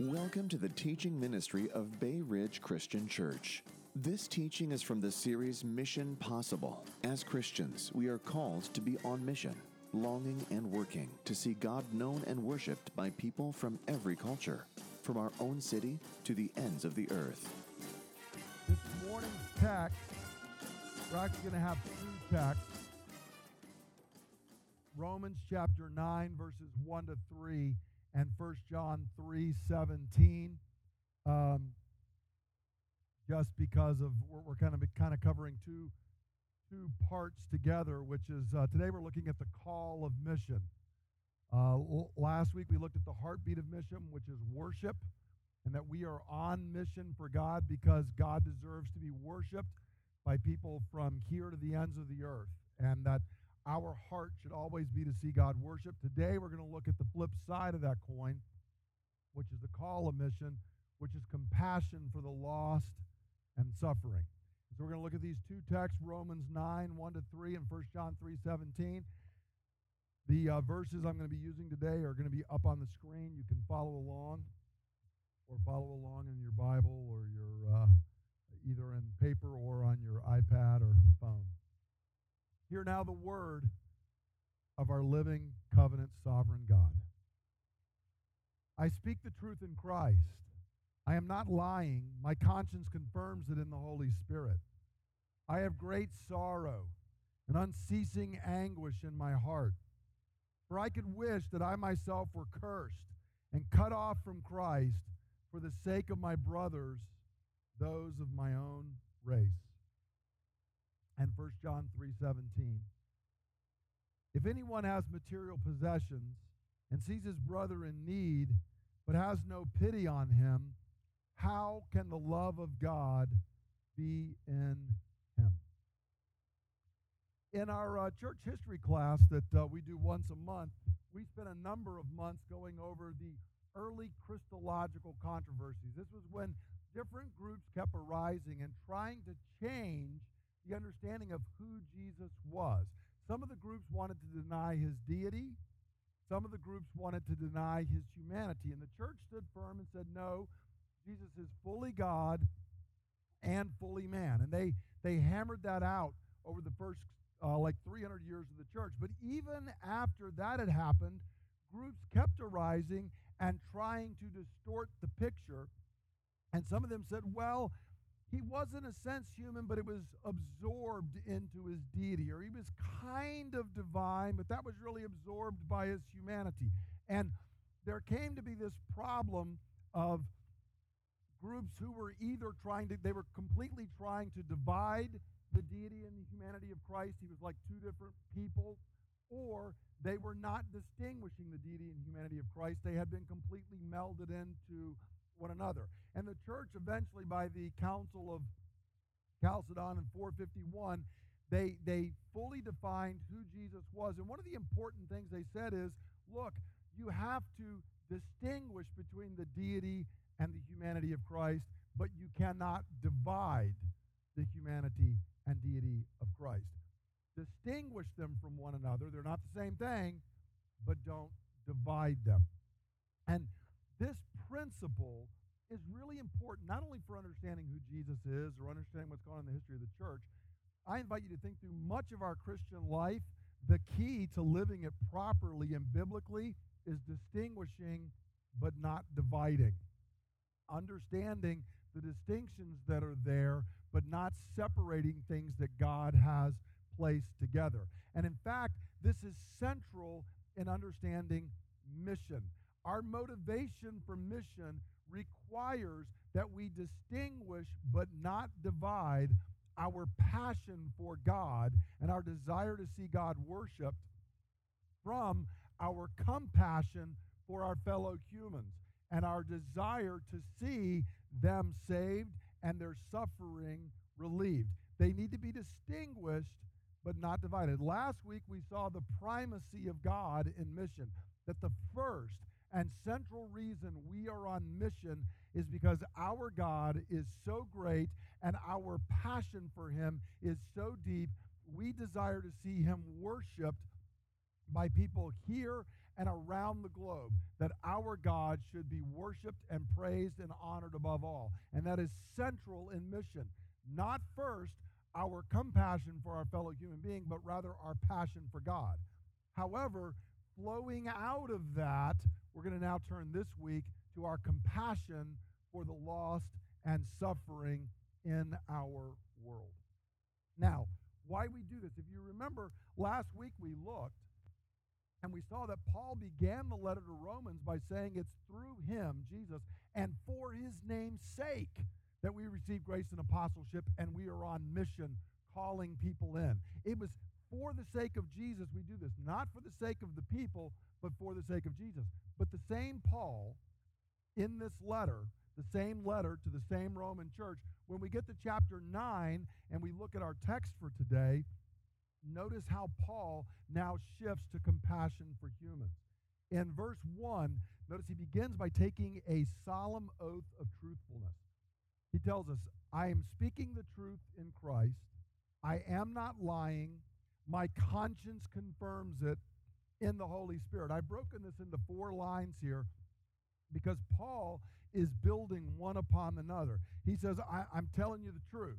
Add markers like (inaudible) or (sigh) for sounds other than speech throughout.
Welcome to the teaching ministry of Bay Ridge Christian Church. This teaching is from the series Mission Possible. As Christians, we are called to be on mission, longing and working to see God known and worshiped by people from every culture, from our own city to the ends of the earth. This morning's text, we're actually going to have two texts. Romans chapter 9, verses 1 to 3 and 1 John 3 17. Um, just because of we're, we're, kind of kind of covering two two parts together, which is uh, today we're looking at the call of mission. Uh, l- last week we looked at the heartbeat of mission, which is worship, and that we are on mission for God because God deserves to be worshipped by people from here to the ends of the earth, and that our heart should always be to see God worship. Today, we're going to look at the flip side of that coin, which is the call of mission, which is compassion for the lost and suffering. So we're going to look at these two texts, Romans 9, 1 to 3, and 1 John 3, 17. The uh, verses I'm going to be using today are going to be up on the screen. You can follow along or follow along in your Bible or your uh, either in paper or on your iPad or phone. Hear now the word of our living covenant sovereign God. I speak the truth in Christ. I am not lying. My conscience confirms it in the Holy Spirit. I have great sorrow and unceasing anguish in my heart. For I could wish that I myself were cursed and cut off from Christ for the sake of my brothers, those of my own race and 1 John 3:17. If anyone has material possessions and sees his brother in need but has no pity on him, how can the love of God be in him? In our uh, church history class that uh, we do once a month, we spent a number of months going over the early Christological controversies. This was when different groups kept arising and trying to change the understanding of who Jesus was. Some of the groups wanted to deny his deity. Some of the groups wanted to deny his humanity. And the church stood firm and said, no, Jesus is fully God and fully man. And they, they hammered that out over the first uh, like 300 years of the church. But even after that had happened, groups kept arising and trying to distort the picture. And some of them said, well, he was in a sense human, but it was absorbed into his deity, or he was kind of divine, but that was really absorbed by his humanity. And there came to be this problem of groups who were either trying to, they were completely trying to divide the deity and the humanity of Christ. He was like two different people, or they were not distinguishing the deity and humanity of Christ. They had been completely melded into one another. And the church eventually, by the Council of Chalcedon in 451, they, they fully defined who Jesus was. And one of the important things they said is look, you have to distinguish between the deity and the humanity of Christ, but you cannot divide the humanity and deity of Christ. Distinguish them from one another. They're not the same thing, but don't divide them. And this principle is really important, not only for understanding who Jesus is or understanding what's going on in the history of the church. I invite you to think through much of our Christian life. The key to living it properly and biblically is distinguishing but not dividing. Understanding the distinctions that are there, but not separating things that God has placed together. And in fact, this is central in understanding mission. Our motivation for mission requires that we distinguish but not divide our passion for God and our desire to see God worshiped from our compassion for our fellow humans and our desire to see them saved and their suffering relieved. They need to be distinguished but not divided. Last week we saw the primacy of God in mission, that the first and central reason we are on mission is because our God is so great and our passion for him is so deep. We desire to see him worshiped by people here and around the globe that our God should be worshiped and praised and honored above all. And that is central in mission. Not first our compassion for our fellow human being, but rather our passion for God. However, flowing out of that, we're going to now turn this week to our compassion for the lost and suffering in our world. Now, why we do this? If you remember, last week we looked and we saw that Paul began the letter to Romans by saying it's through him, Jesus, and for his name's sake that we receive grace and apostleship and we are on mission calling people in. It was for the sake of Jesus we do this, not for the sake of the people, but for the sake of Jesus. But the same Paul in this letter, the same letter to the same Roman church, when we get to chapter 9 and we look at our text for today, notice how Paul now shifts to compassion for humans. In verse 1, notice he begins by taking a solemn oath of truthfulness. He tells us, I am speaking the truth in Christ. I am not lying. My conscience confirms it in the Holy Spirit. I've broken this into four lines here because Paul is building one upon another. He says, I, am telling you the truth.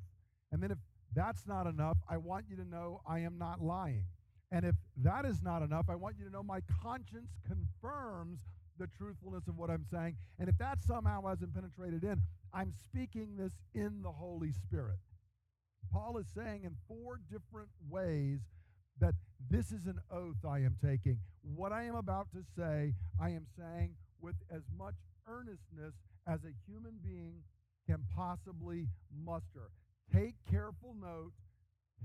And then if that's not enough. I want you to know I am not lying. And if that is not enough, I want you to know my conscience confirms the truthfulness of what I'm saying. And if that somehow hasn't penetrated in, I'm speaking this in the Holy Spirit. Paul is saying in four different ways that this is an oath I am taking. What I am about to say, I am saying with as much earnestness as a human being can possibly muster. Take careful note.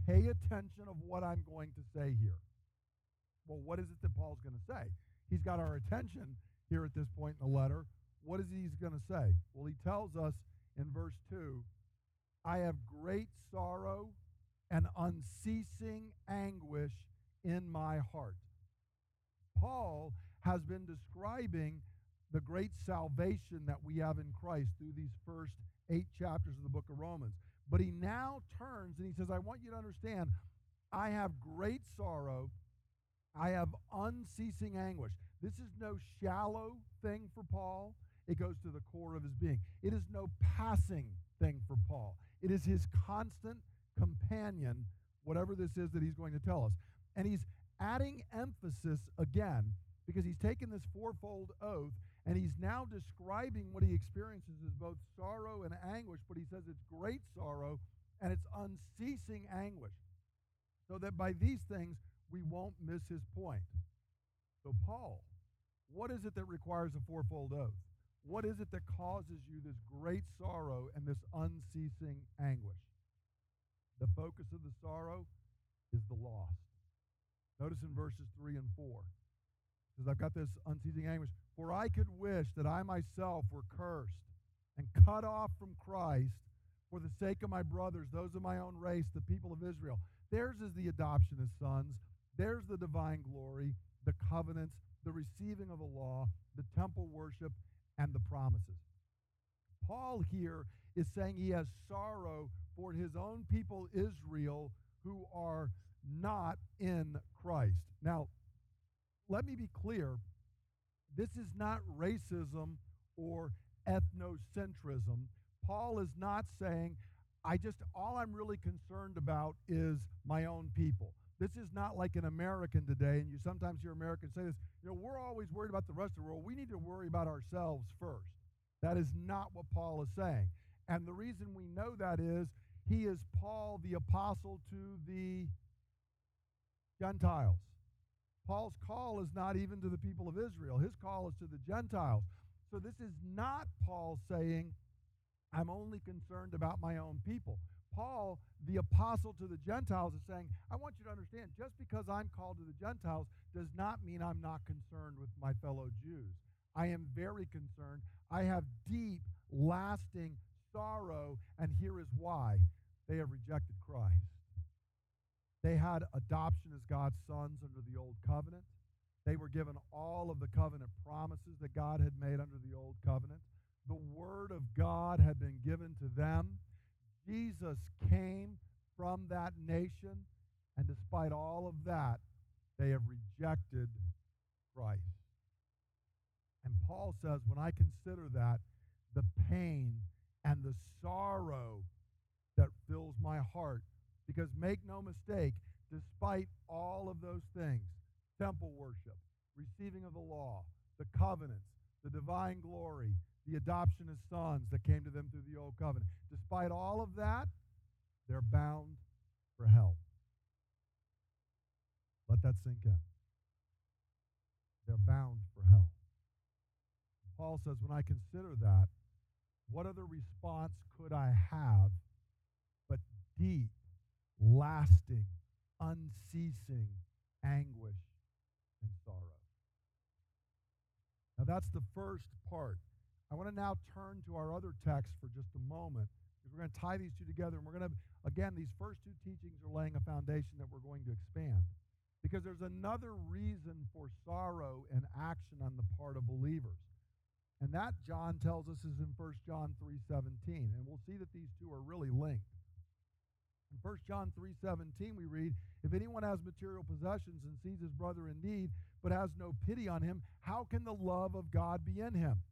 Pay attention of what I'm going to say here. Well, what is it that Paul's going to say? He's got our attention here at this point in the letter. What is he going to say? Well, he tells us in verse 2 I have great sorrow and unceasing anguish in my heart. Paul has been describing the great salvation that we have in Christ through these first eight chapters of the book of Romans. But he now turns and he says, I want you to understand, I have great sorrow. I have unceasing anguish. This is no shallow thing for Paul. It goes to the core of his being. It is no passing thing for Paul. It is his constant companion, whatever this is that he's going to tell us. And he's adding emphasis again because he's taken this fourfold oath and he's now describing what he experiences as both sorrow and anguish, but he says it's great sorrow and it's unceasing anguish. So that by these things, we won't miss his point. So, Paul, what is it that requires a fourfold oath? What is it that causes you this great sorrow and this unceasing anguish? The focus of the sorrow is the lost. Notice in verses 3 and 4 says, I've got this unceasing anguish. For I could wish that I myself were cursed and cut off from Christ for the sake of my brothers, those of my own race, the people of Israel. Theirs is the adoption as sons. There's the divine glory, the covenants, the receiving of the law, the temple worship, and the promises. Paul here is saying he has sorrow for his own people, Israel, who are not in Christ. Now, let me be clear this is not racism or ethnocentrism. Paul is not saying, I just, all I'm really concerned about is my own people. This is not like an American today, and you sometimes hear Americans say this, you know, we're always worried about the rest of the world. We need to worry about ourselves first. That is not what Paul is saying. And the reason we know that is he is Paul, the apostle to the Gentiles. Paul's call is not even to the people of Israel, his call is to the Gentiles. So this is not Paul saying, I'm only concerned about my own people. Paul, the apostle to the Gentiles, is saying, I want you to understand, just because I'm called to the Gentiles does not mean I'm not concerned with my fellow Jews. I am very concerned. I have deep, lasting sorrow, and here is why they have rejected Christ. They had adoption as God's sons under the old covenant. They were given all of the covenant promises that God had made under the old covenant. The word of God had been given to them. Jesus came from that nation, and despite all of that, They have rejected Christ. And Paul says, when I consider that, the pain and the sorrow that fills my heart, because make no mistake, despite all of those things temple worship, receiving of the law, the covenants, the divine glory, the adoption as sons that came to them through the old covenant. Despite all of that, they're bound for hell. Let that sink in. They're bound for hell. Paul says, when I consider that, what other response could I have but deep, lasting, unceasing anguish and sorrow? Now, that's the first part. I want to now turn to our other text for just a moment because we're going to tie these two together. And we're going to, again, these first two teachings are laying a foundation that we're going to expand. Because there's another reason for sorrow and action on the part of believers. And that John tells us is in 1 John 3:17. And we'll see that these two are really linked. In 1 John 3:17 we read, "If anyone has material possessions and sees his brother in need, but has no pity on him, how can the love of God be in him?"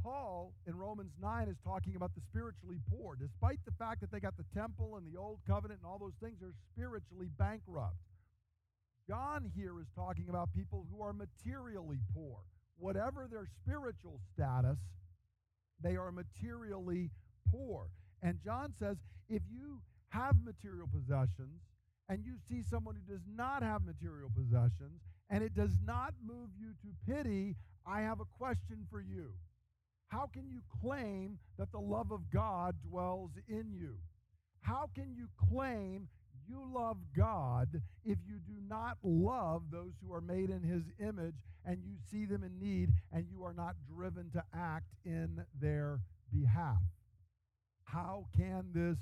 Paul in Romans 9 is talking about the spiritually poor. Despite the fact that they got the temple and the old covenant and all those things, they're spiritually bankrupt. John here is talking about people who are materially poor. Whatever their spiritual status, they are materially poor. And John says if you have material possessions and you see someone who does not have material possessions and it does not move you to pity, I have a question for you. How can you claim that the love of God dwells in you? How can you claim you love God if you do not love those who are made in his image and you see them in need and you are not driven to act in their behalf? How can this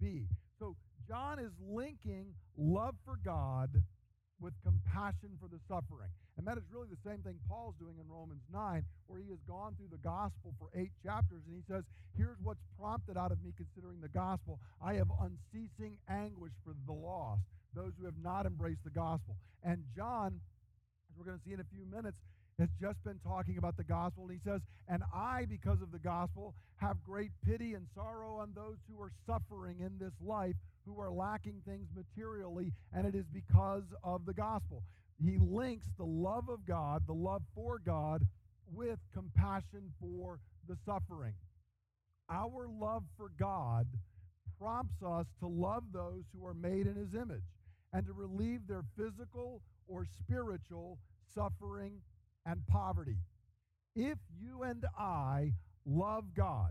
be? So, John is linking love for God with compassion for the suffering. And that is really the same thing Paul's doing in Romans 9, where he has gone through the gospel for eight chapters, and he says, Here's what's prompted out of me considering the gospel. I have unceasing anguish for the lost, those who have not embraced the gospel. And John, as we're going to see in a few minutes, has just been talking about the gospel, and he says, And I, because of the gospel, have great pity and sorrow on those who are suffering in this life, who are lacking things materially, and it is because of the gospel he links the love of God, the love for God, with compassion for the suffering. Our love for God prompts us to love those who are made in his image and to relieve their physical or spiritual suffering and poverty. If you and I love God,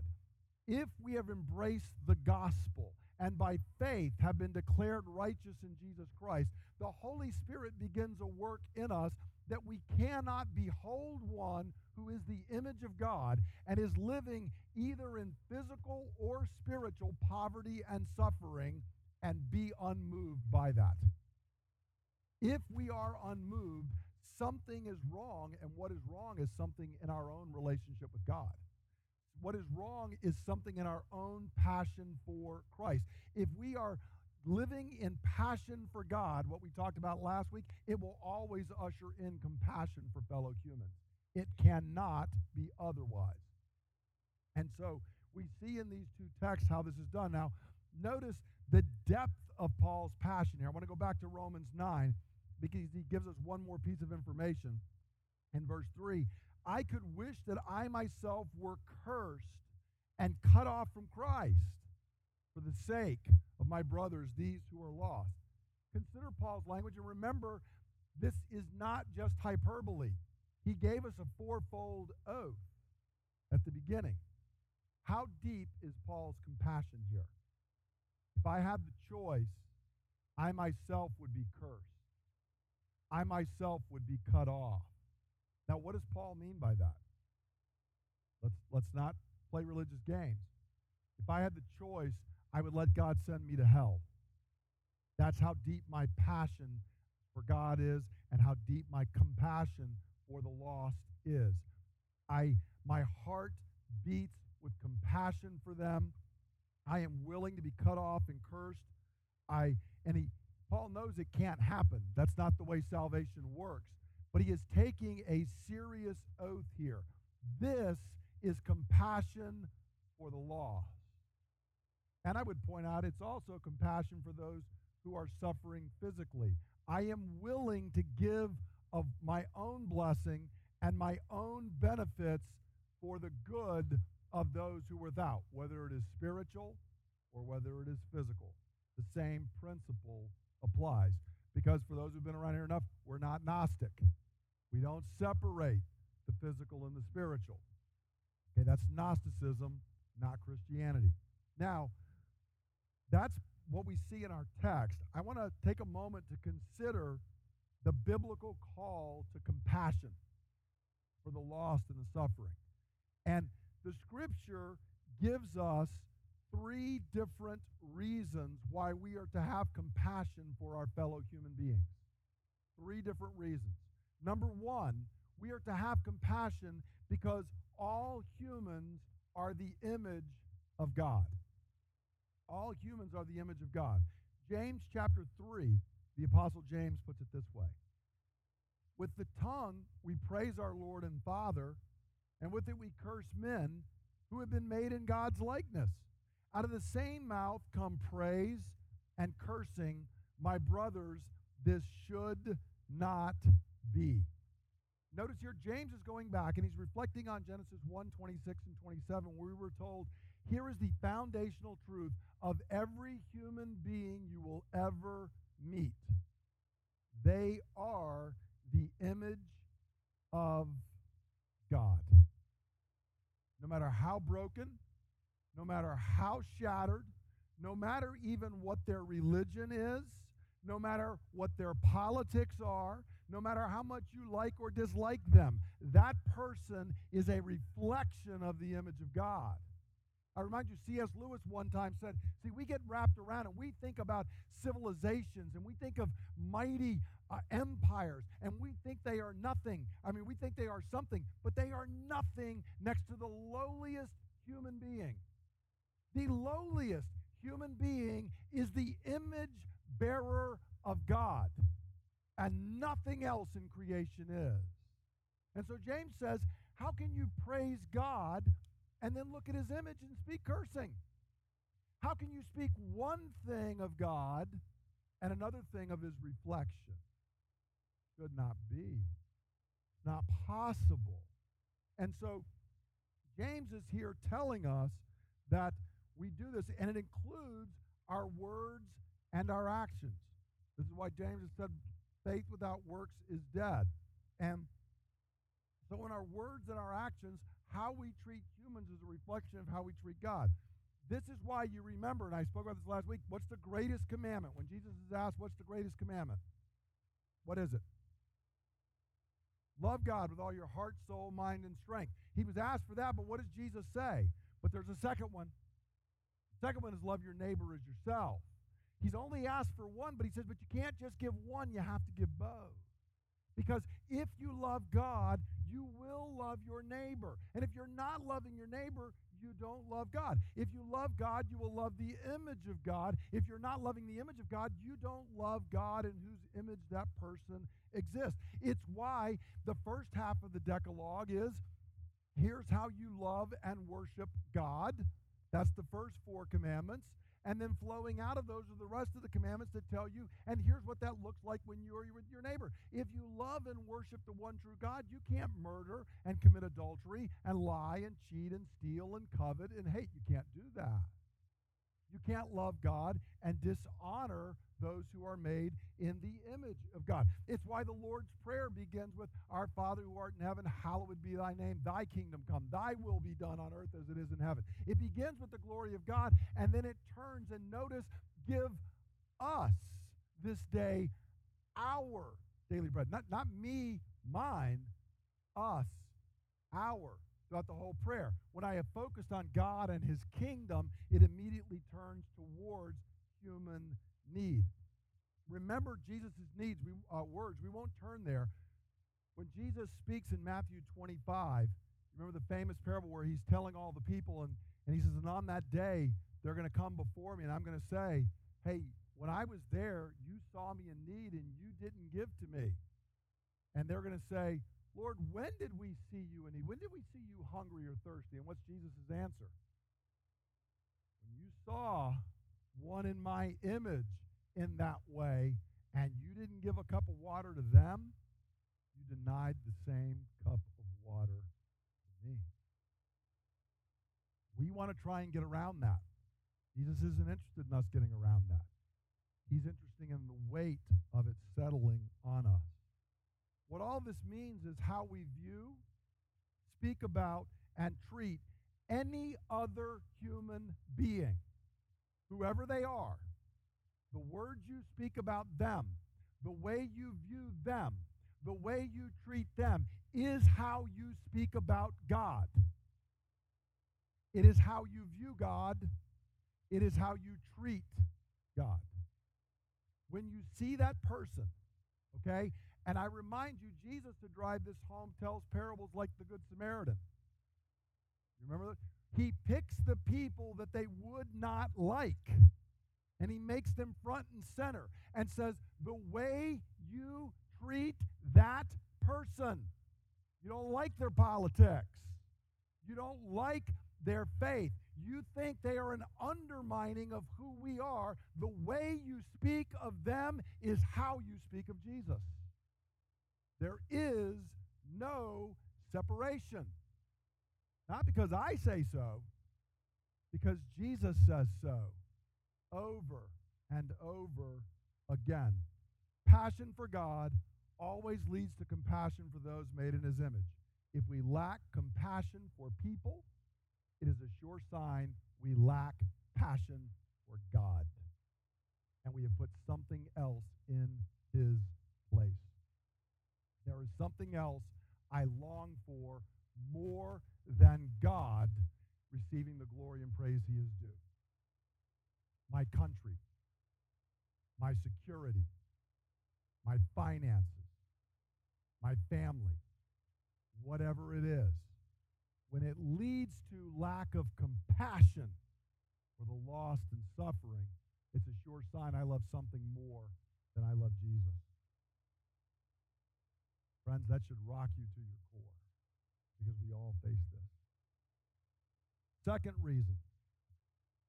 if we have embraced the gospel and by faith have been declared righteous in Jesus Christ, the Holy Spirit begins a work in us that we cannot behold one who is the image of God and is living either in physical or spiritual poverty and suffering and be unmoved by that. If we are unmoved, something is wrong, and what is wrong is something in our own relationship with God. What is wrong is something in our own passion for Christ. If we are living in passion for God, what we talked about last week, it will always usher in compassion for fellow humans. It cannot be otherwise. And so we see in these two texts how this is done. Now, notice the depth of Paul's passion here. I want to go back to Romans 9 because he gives us one more piece of information in verse 3. I could wish that I myself were cursed and cut off from Christ for the sake of my brothers, these who are lost. Consider Paul's language and remember, this is not just hyperbole. He gave us a fourfold oath at the beginning. How deep is Paul's compassion here? If I had the choice, I myself would be cursed. I myself would be cut off. Now, what does Paul mean by that? Let's, let's not play religious games. If I had the choice, I would let God send me to hell. That's how deep my passion for God is and how deep my compassion for the lost is. I my heart beats with compassion for them. I am willing to be cut off and cursed. I and he Paul knows it can't happen. That's not the way salvation works. But he is taking a serious oath here. This is compassion for the lost. And I would point out it's also compassion for those who are suffering physically. I am willing to give of my own blessing and my own benefits for the good of those who are without, whether it is spiritual or whether it is physical. The same principle applies. Because for those who've been around here enough, we're not Gnostic. We don't separate the physical and the spiritual. Okay, that's Gnosticism, not Christianity. Now, that's what we see in our text. I want to take a moment to consider the biblical call to compassion for the lost and the suffering. And the scripture gives us three different reasons why we are to have compassion for our fellow human beings. Three different reasons. Number one, we are to have compassion because all humans are the image of God. All humans are the image of God. James chapter 3, the Apostle James puts it this way With the tongue we praise our Lord and Father, and with it we curse men who have been made in God's likeness. Out of the same mouth come praise and cursing. My brothers, this should not be. Notice here, James is going back and he's reflecting on Genesis 1 26 and 27, where we were told, here is the foundational truth of every human being you will ever meet. They are the image of God. No matter how broken, no matter how shattered, no matter even what their religion is, no matter what their politics are, no matter how much you like or dislike them, that person is a reflection of the image of God. I remind you, C.S. Lewis one time said, See, we get wrapped around and we think about civilizations and we think of mighty uh, empires and we think they are nothing. I mean, we think they are something, but they are nothing next to the lowliest human being. The lowliest human being is the image bearer of God, and nothing else in creation is. And so James says, How can you praise God and then look at his image and speak cursing? How can you speak one thing of God and another thing of his reflection? Could not be. Not possible. And so James is here telling us that we do this, and it includes our words and our actions. This is why James has said faith without works is dead. And so, in our words and our actions, how we treat humans is a reflection of how we treat God. This is why you remember, and I spoke about this last week, what's the greatest commandment? When Jesus is asked, what's the greatest commandment? What is it? Love God with all your heart, soul, mind, and strength. He was asked for that, but what does Jesus say? But there's a second one. Second one is love your neighbor as yourself. He's only asked for one, but he says, but you can't just give one, you have to give both. Because if you love God, you will love your neighbor. And if you're not loving your neighbor, you don't love God. If you love God, you will love the image of God. If you're not loving the image of God, you don't love God in whose image that person exists. It's why the first half of the Decalogue is here's how you love and worship God. That's the first four commandments. And then flowing out of those are the rest of the commandments that tell you, and here's what that looks like when you are with your neighbor. If you love and worship the one true God, you can't murder and commit adultery and lie and cheat and steal and covet and hate. You can't do that. You can't love God and dishonor those who are made in the image of God. It's why the Lord's Prayer begins with Our Father who art in heaven, hallowed be thy name, thy kingdom come, thy will be done on earth as it is in heaven. It begins with the glory of God, and then it turns and notice, give us this day our daily bread. Not, not me, mine, us, our throughout the whole prayer. When I have focused on God and his kingdom, it immediately turns towards human need. Remember Jesus' needs, we, uh, words. We won't turn there. When Jesus speaks in Matthew 25, remember the famous parable where he's telling all the people, and, and he says, And on that day, they're going to come before me, and I'm going to say, Hey, when I was there, you saw me in need and you didn't give to me. And they're going to say, Lord, when did we see you in need? When did we see you hungry or thirsty? And what's Jesus' answer? When you saw one in my image in that way and you didn't give a cup of water to them, you denied the same cup of water to me. We want to try and get around that. Jesus isn't interested in us getting around that. He's interested in the weight of it settling on us. What all this means is how we view, speak about, and treat any other human being, whoever they are. The words you speak about them, the way you view them, the way you treat them is how you speak about God. It is how you view God. It is how you treat God. When you see that person, okay, and I remind you, Jesus, to drive this home, tells parables like the Good Samaritan. You remember that? He picks the people that they would not like, and he makes them front and center and says, The way you treat that person, you don't like their politics, you don't like their faith, you think they are an undermining of who we are, the way you speak of them is how you speak of Jesus. There is no separation. Not because I say so, because Jesus says so over and over again. Passion for God always leads to compassion for those made in his image. If we lack compassion for people, it is a sure sign we lack passion for God. And we have put something else in his place. There is something else I long for more than God receiving the glory and praise he is due. My country, my security, my finances, my family, whatever it is, when it leads to lack of compassion for the lost and suffering, it's a sure sign I love something more than I love Jesus. Friends, that should rock you to your core because we all face this. Second reason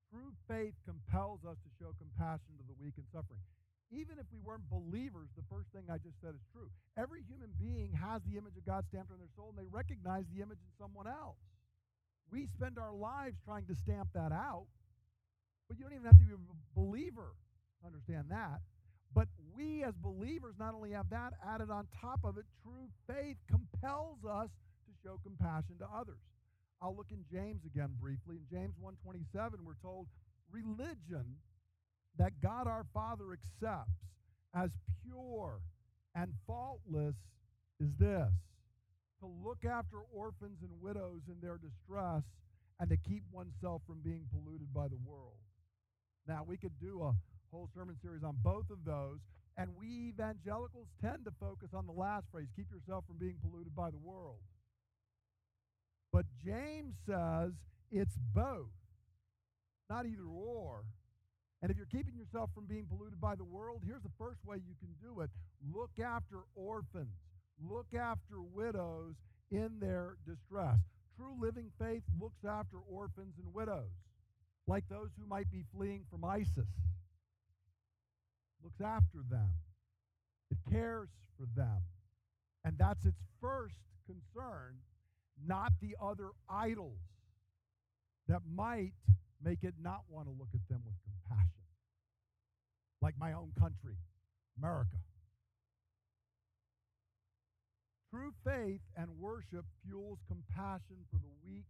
true faith compels us to show compassion to the weak and suffering. Even if we weren't believers, the first thing I just said is true. Every human being has the image of God stamped on their soul, and they recognize the image in someone else. We spend our lives trying to stamp that out, but you don't even have to be a believer to understand that. But we as believers not only have that added on top of it, true faith compels us show compassion to others. I'll look in James again briefly. In James 1:27 we're told religion that God our Father accepts as pure and faultless is this to look after orphans and widows in their distress and to keep oneself from being polluted by the world. Now, we could do a whole sermon series on both of those. And we evangelicals tend to focus on the last phrase keep yourself from being polluted by the world. But James says it's both, not either or. And if you're keeping yourself from being polluted by the world, here's the first way you can do it look after orphans, look after widows in their distress. True living faith looks after orphans and widows, like those who might be fleeing from ISIS looks after them, it cares for them. And that's its first concern, not the other idols that might make it not want to look at them with compassion. Like my own country, America. True faith and worship fuels compassion for the weak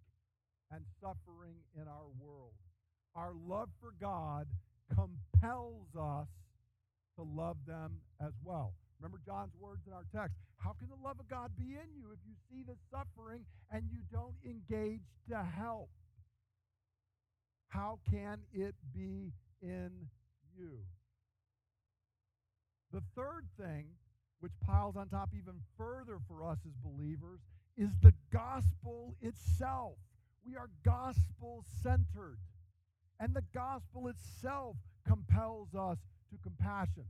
and suffering in our world. Our love for God compels us to love them as well. Remember John's words in our text. How can the love of God be in you if you see the suffering and you don't engage to help? How can it be in you? The third thing, which piles on top even further for us as believers, is the gospel itself. We are gospel centered. And the gospel itself compels us to compassion.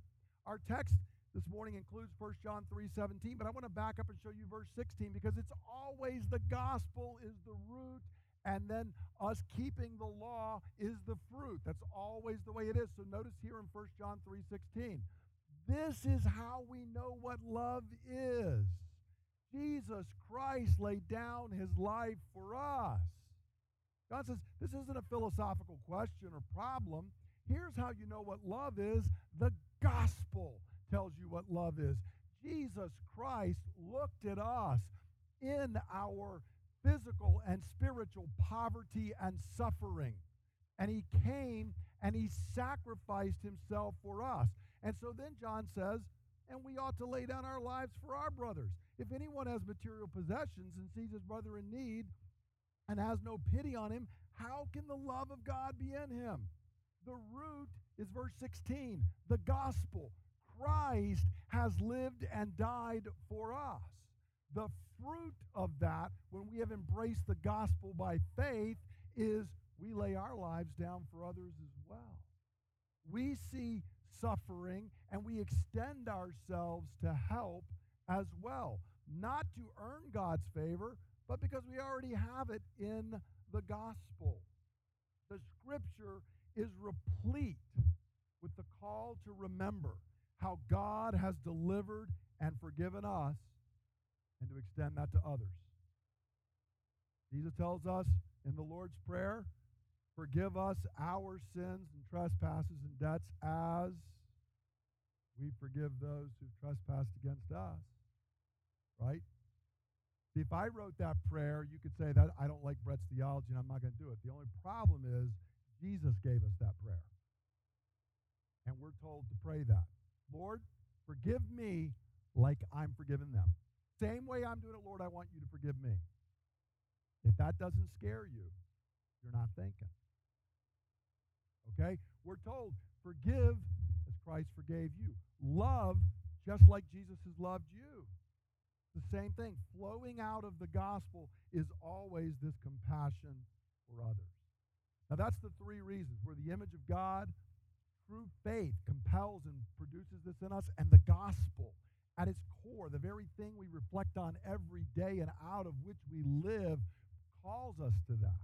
Our text this morning includes 1 John 3:17, but I want to back up and show you verse 16 because it's always the gospel is the root and then us keeping the law is the fruit. That's always the way it is. So notice here in 1 John 3:16, this is how we know what love is. Jesus Christ laid down his life for us. God says, this isn't a philosophical question or problem. Here's how you know what love is the gospel tells you what love is. Jesus Christ looked at us in our physical and spiritual poverty and suffering. And he came and he sacrificed himself for us. And so then John says, and we ought to lay down our lives for our brothers. If anyone has material possessions and sees his brother in need and has no pity on him, how can the love of God be in him? The root is verse 16, the gospel. Christ has lived and died for us. The fruit of that, when we have embraced the gospel by faith, is we lay our lives down for others as well. We see suffering and we extend ourselves to help as well, not to earn God's favor, but because we already have it in the gospel. The scripture is replete with the call to remember how God has delivered and forgiven us and to extend that to others. Jesus tells us in the Lord's Prayer, forgive us our sins and trespasses and debts as we forgive those who've trespassed against us. Right? If I wrote that prayer, you could say that I don't like Brett's theology and I'm not going to do it. The only problem is Jesus gave us that prayer. And we're told to pray that. Lord, forgive me like I'm forgiving them. Same way I'm doing it, Lord, I want you to forgive me. If that doesn't scare you, you're not thinking. Okay? We're told, forgive as Christ forgave you. Love just like Jesus has loved you. The same thing. Flowing out of the gospel is always this compassion for others. Now, that's the three reasons. We're the image of God, through faith compels and produces this in us, and the gospel at its core, the very thing we reflect on every day and out of which we live, calls us to that.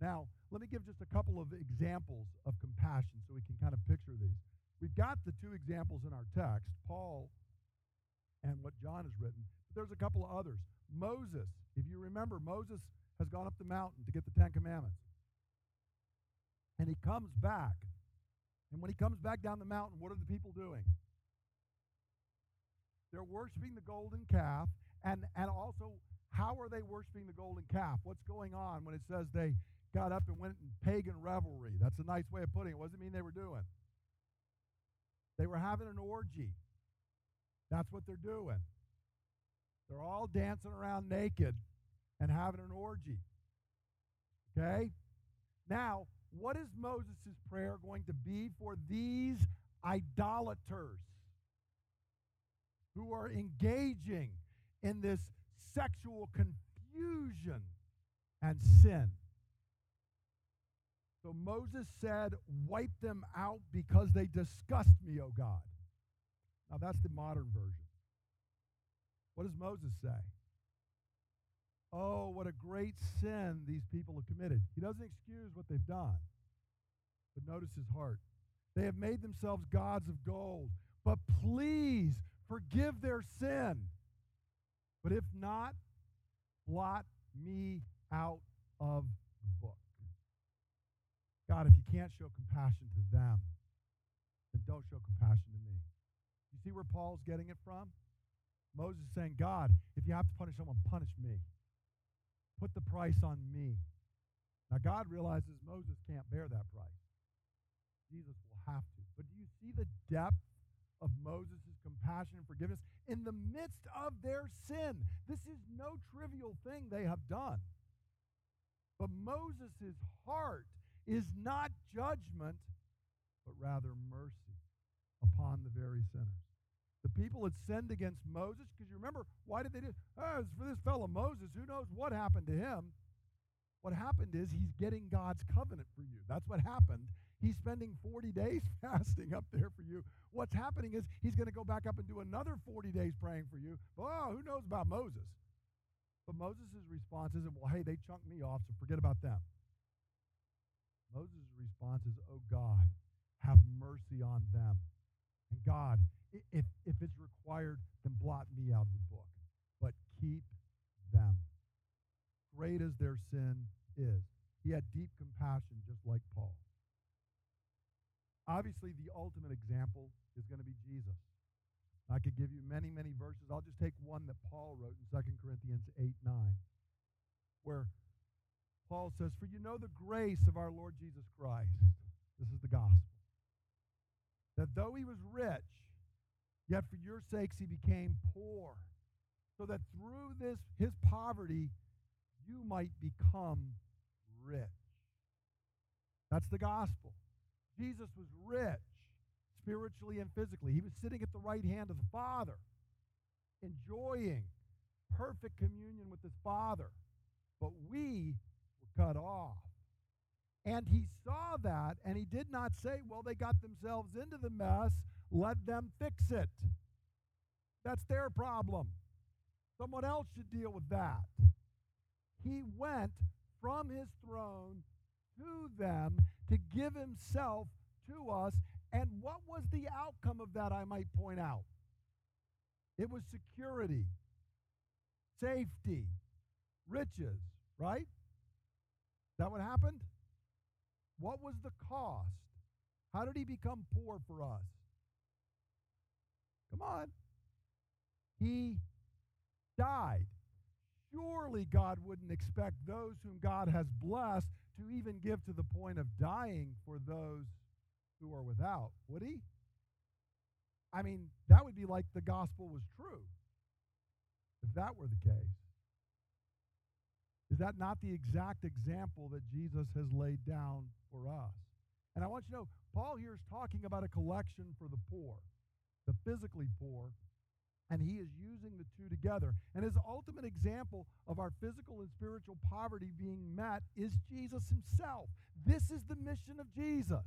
Now, let me give just a couple of examples of compassion so we can kind of picture these. We've got the two examples in our text, Paul and what John has written, but there's a couple of others. Moses, if you remember, Moses has gone up the mountain to get the Ten Commandments. And he comes back and when he comes back down the mountain, what are the people doing? They're worshiping the golden calf. And, and also, how are they worshiping the golden calf? What's going on when it says they got up and went in pagan revelry? That's a nice way of putting it. What does it mean they were doing? They were having an orgy. That's what they're doing. They're all dancing around naked and having an orgy. Okay? Now, what is Moses' prayer going to be for these idolaters who are engaging in this sexual confusion and sin? So Moses said, Wipe them out because they disgust me, O God. Now that's the modern version. What does Moses say? Oh, what a great sin these people have committed. He doesn't excuse what they've done, but notice his heart. They have made themselves gods of gold, but please forgive their sin. But if not, blot me out of the book. God, if you can't show compassion to them, then don't show compassion to me. You see where Paul's getting it from? Moses is saying, God, if you have to punish someone, punish me. Put the price on me. Now, God realizes Moses can't bear that price. Jesus will have to. But do you see the depth of Moses' compassion and forgiveness in the midst of their sin? This is no trivial thing they have done. But Moses' heart is not judgment, but rather mercy upon the very sinners. The people had sinned against Moses because you remember, why did they do it? oh, it's for this fellow Moses. Who knows what happened to him? What happened is he's getting God's covenant for you. That's what happened. He's spending 40 days (laughs) fasting up there for you. What's happening is he's going to go back up and do another 40 days praying for you. Oh, who knows about Moses? But Moses' response isn't, well, hey, they chunked me off, so forget about them. Moses' response is, oh God, have mercy on them. And God, if, if it's required, then blot me out of the book. But keep them. Great as their sin is. He had deep compassion, just like Paul. Obviously, the ultimate example is going to be Jesus. I could give you many, many verses. I'll just take one that Paul wrote in 2 Corinthians 8 9, where Paul says, For you know the grace of our Lord Jesus Christ. This is the gospel. That though he was rich, yet for your sakes he became poor, so that through this his poverty you might become rich. That's the gospel. Jesus was rich spiritually and physically. He was sitting at the right hand of the Father, enjoying perfect communion with his Father. But we were cut off. And he saw that, and he did not say, Well, they got themselves into the mess, let them fix it. That's their problem. Someone else should deal with that. He went from his throne to them to give himself to us. And what was the outcome of that, I might point out? It was security, safety, riches, right? That what happened? What was the cost? How did he become poor for us? Come on. He died. Surely God wouldn't expect those whom God has blessed to even give to the point of dying for those who are without, would he? I mean, that would be like the gospel was true if that were the case. Is that not the exact example that Jesus has laid down for us? And I want you to know, Paul here is talking about a collection for the poor, the physically poor, and he is using the two together. And his ultimate example of our physical and spiritual poverty being met is Jesus himself. This is the mission of Jesus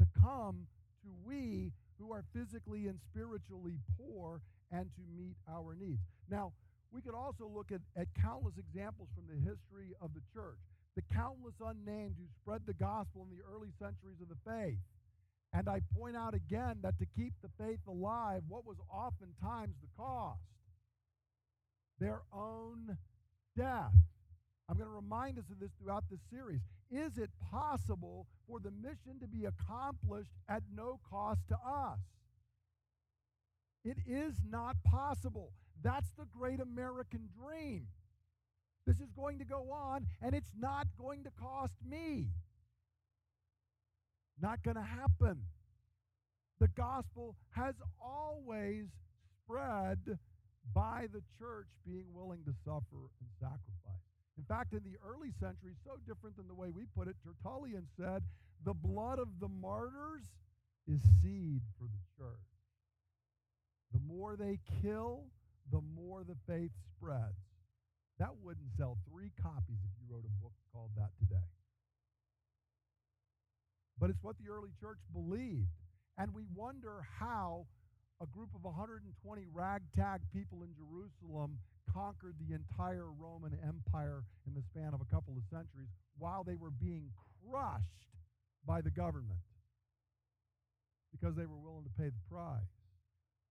to come to we who are physically and spiritually poor and to meet our needs. Now, we could also look at, at countless examples from the history of the church, the countless unnamed who spread the gospel in the early centuries of the faith. And I point out again that to keep the faith alive, what was oftentimes the cost? Their own death. I'm going to remind us of this throughout this series. Is it possible for the mission to be accomplished at no cost to us? It is not possible. That's the great American dream. This is going to go on, and it's not going to cost me. Not going to happen. The gospel has always spread by the church being willing to suffer and sacrifice. In fact, in the early centuries, so different than the way we put it, Tertullian said, the blood of the martyrs is seed for the church. The more they kill, the more the faith spreads. That wouldn't sell three copies if you wrote a book called that today. But it's what the early church believed. And we wonder how a group of 120 ragtag people in Jerusalem conquered the entire Roman Empire in the span of a couple of centuries while they were being crushed by the government because they were willing to pay the price.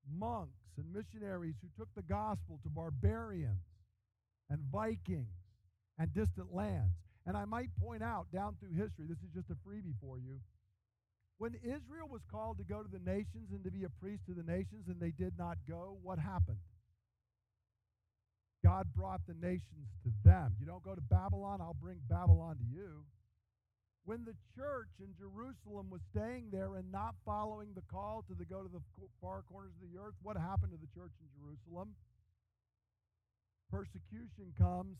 Monks and missionaries who took the gospel to barbarians and Vikings and distant lands. And I might point out down through history, this is just a freebie for you. When Israel was called to go to the nations and to be a priest to the nations and they did not go, what happened? God brought the nations to them. You don't go to Babylon, I'll bring Babylon to you. When the church in Jerusalem was staying there and not following the call to the, go to the far corners of the earth, what happened to the church in Jerusalem? Persecution comes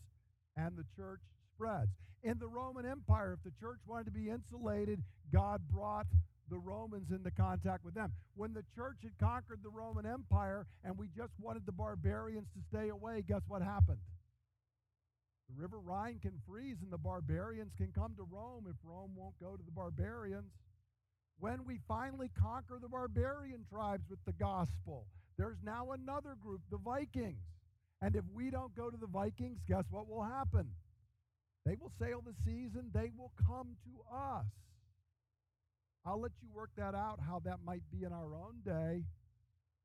and the church spreads. In the Roman Empire, if the church wanted to be insulated, God brought the Romans into contact with them. When the church had conquered the Roman Empire and we just wanted the barbarians to stay away, guess what happened? The River Rhine can freeze and the barbarians can come to Rome if Rome won't go to the barbarians. When we finally conquer the barbarian tribes with the gospel, there's now another group, the Vikings. And if we don't go to the Vikings, guess what will happen? They will sail the seas and they will come to us. I'll let you work that out, how that might be in our own day.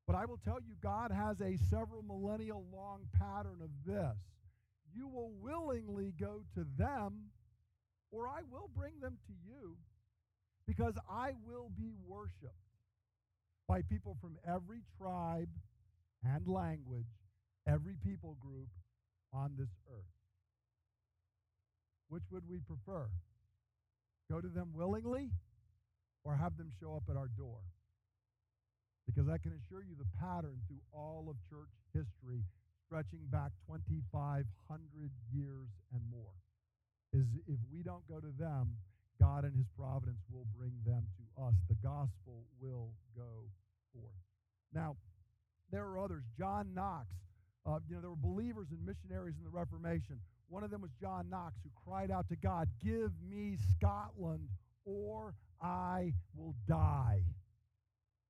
But I will tell you, God has a several millennial long pattern of this. You will willingly go to them, or I will bring them to you, because I will be worshiped by people from every tribe and language, every people group on this earth. Which would we prefer? Go to them willingly or have them show up at our door? Because I can assure you the pattern through all of church history, stretching back 2,500 years and more, is if we don't go to them, God and His providence will bring them to us. The gospel will go forth. Now, there are others. John Knox, uh, you know, there were believers and missionaries in the Reformation. One of them was John Knox, who cried out to God, Give me Scotland, or I will die.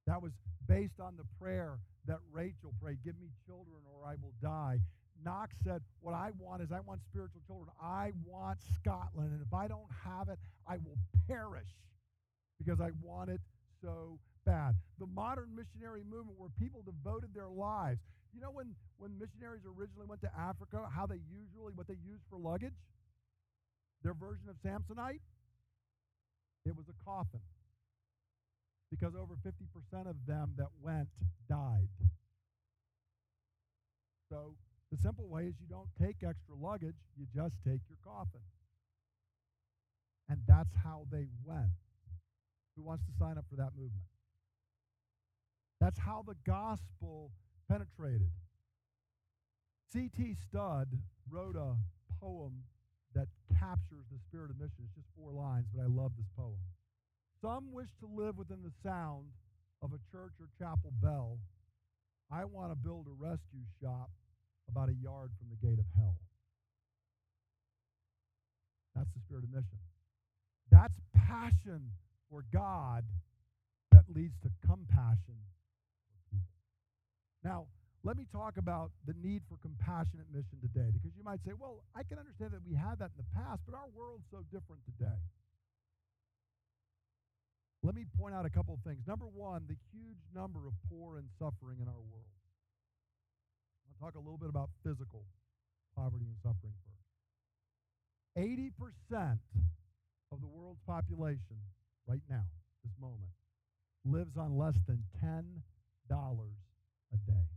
That was based on the prayer that Rachel prayed, Give me children, or I will die. Knox said, What I want is I want spiritual children. I want Scotland. And if I don't have it, I will perish because I want it so bad. The modern missionary movement where people devoted their lives. You know when, when missionaries originally went to Africa, how they usually, what they used for luggage? Their version of Samsonite? It was a coffin. Because over 50% of them that went died. So the simple way is you don't take extra luggage, you just take your coffin. And that's how they went. Who wants to sign up for that movement? That's how the gospel penetrated. C.T. Studd wrote a poem that captures the spirit of mission. It's just four lines, but I love this poem. Some wish to live within the sound of a church or chapel bell. I want to build a rescue shop about a yard from the gate of hell. That's the spirit of mission. That's passion for God that leads to compassion. Now, let me talk about the need for compassionate mission today because you might say, well, I can understand that we had that in the past, but our world's so different today. Let me point out a couple of things. Number one, the huge number of poor and suffering in our world. I'll talk a little bit about physical poverty and suffering first. 80% of the world's population right now, this moment, lives on less than $10 a day.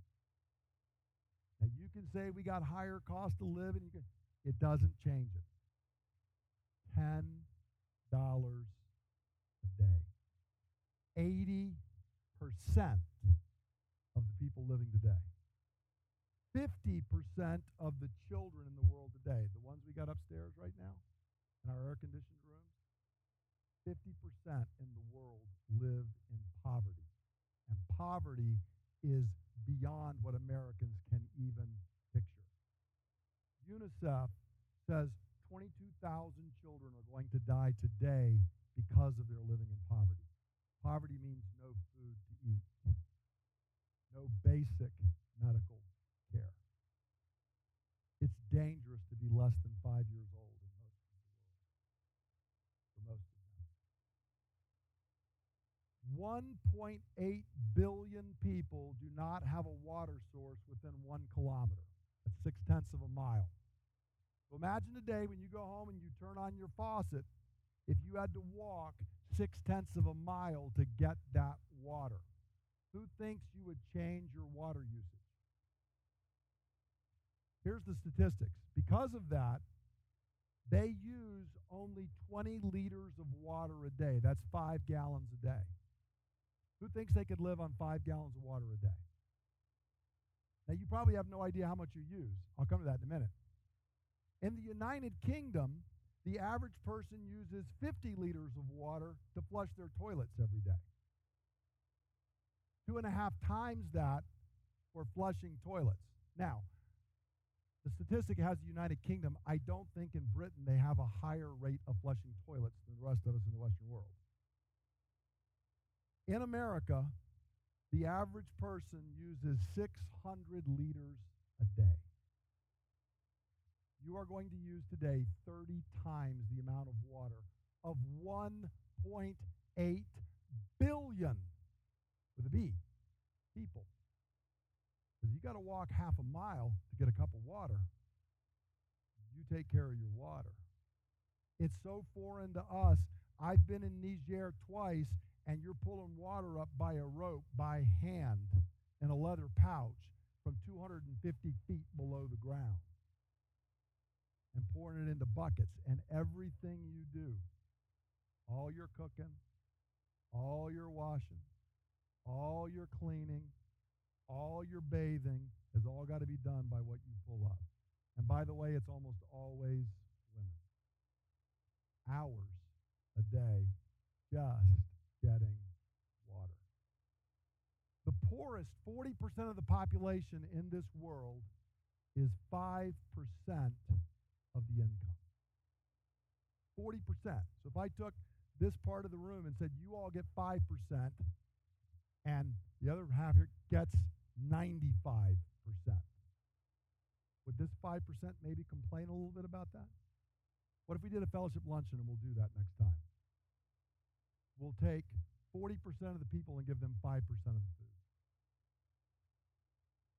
Now you can say we got higher cost of living, you can, it doesn't change it. $10 a day. 80% of the people living today. 50% of the children in the world today, the ones we got upstairs right now in our air conditioned rooms, 50% in the world live in poverty. And poverty is beyond what Americans can even picture. UNICEF says 22,000 children are going to die today because of their living in poverty. Poverty means no food to eat, no basic medical care. It's dangerous to be less than five years old in most of the world, for most of them. 1.8 billion people not have a water source within one kilometer. That's six tenths of a mile. So imagine a day when you go home and you turn on your faucet, if you had to walk six tenths of a mile to get that water. Who thinks you would change your water usage? Here's the statistics. Because of that, they use only 20 liters of water a day. That's five gallons a day. Who thinks they could live on five gallons of water a day? Now, you probably have no idea how much you use. I'll come to that in a minute. In the United Kingdom, the average person uses 50 liters of water to flush their toilets every day. Two and a half times that for flushing toilets. Now, The statistic has the United Kingdom. I don't think in Britain they have a higher rate of flushing toilets than the rest of us in the Western world. In America, the average person uses 600 liters a day. You are going to use today 30 times the amount of water of 1.8 billion with a B people. Because you got to walk half a mile to get a cup of water. You take care of your water. It's so foreign to us. I've been in Niger twice, and you're pulling water up by a rope by hand in a leather pouch from 250 feet below the ground and pouring it into buckets. And everything you do, all your cooking, all your washing, all your cleaning, all your bathing has all got to be done by what you pull up. And by the way, it's almost always women. Hours a day just getting water. The poorest 40% of the population in this world is 5% of the income. 40%. So if I took this part of the room and said, you all get 5%, and the other half here gets 95%. Would this 5% maybe complain a little bit about that? What if we did a fellowship luncheon and we'll do that next time? We'll take 40% of the people and give them 5% of the food.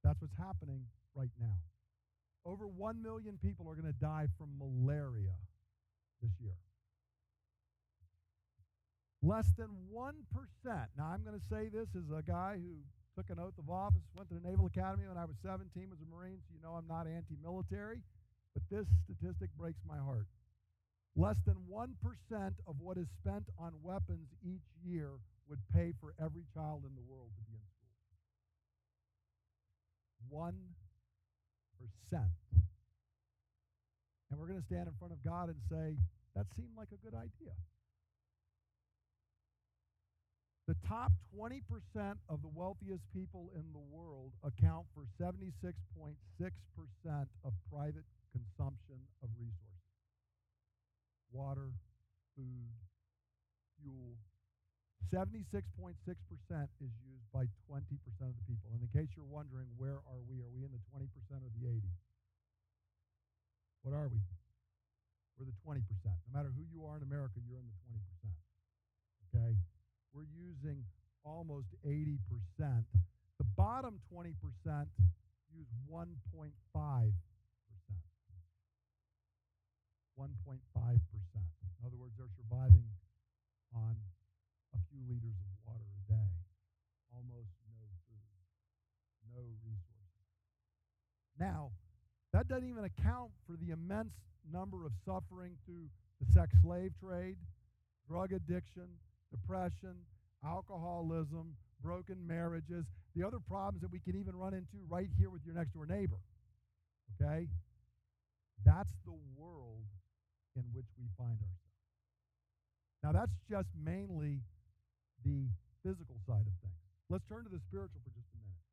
That's what's happening right now. Over 1 million people are going to die from malaria this year. Less than 1%. Now, I'm going to say this as a guy who took an oath of office, went to the Naval Academy when I was 17, was a Marine, so you know I'm not anti military, but this statistic breaks my heart. Less than 1% of what is spent on weapons each year would pay for every child in the world to be in school. 1%. And we're going to stand in front of God and say, that seemed like a good idea. The top 20% of the wealthiest people in the world account for 76.6% of private consumption of resources water, food, fuel. 76.6% is used by 20% of the people. And in case you're wondering, where are we? Are we in the 20% or the 80? What are we? We're the 20%. No matter who you are in America, you're in the 20%. Okay? we're using almost 80%. The bottom 20% use 1.5%. 1.5%. In other words, they're surviving on a few liters of water a day, almost no food, no resources. Now, that doesn't even account for the immense number of suffering through the sex slave trade, drug addiction, depression, alcoholism, broken marriages, the other problems that we can even run into right here with your next door neighbor. Okay? That's the world in which we find ourselves. Now, that's just mainly the physical side of things. Let's turn to the spiritual for just a minute.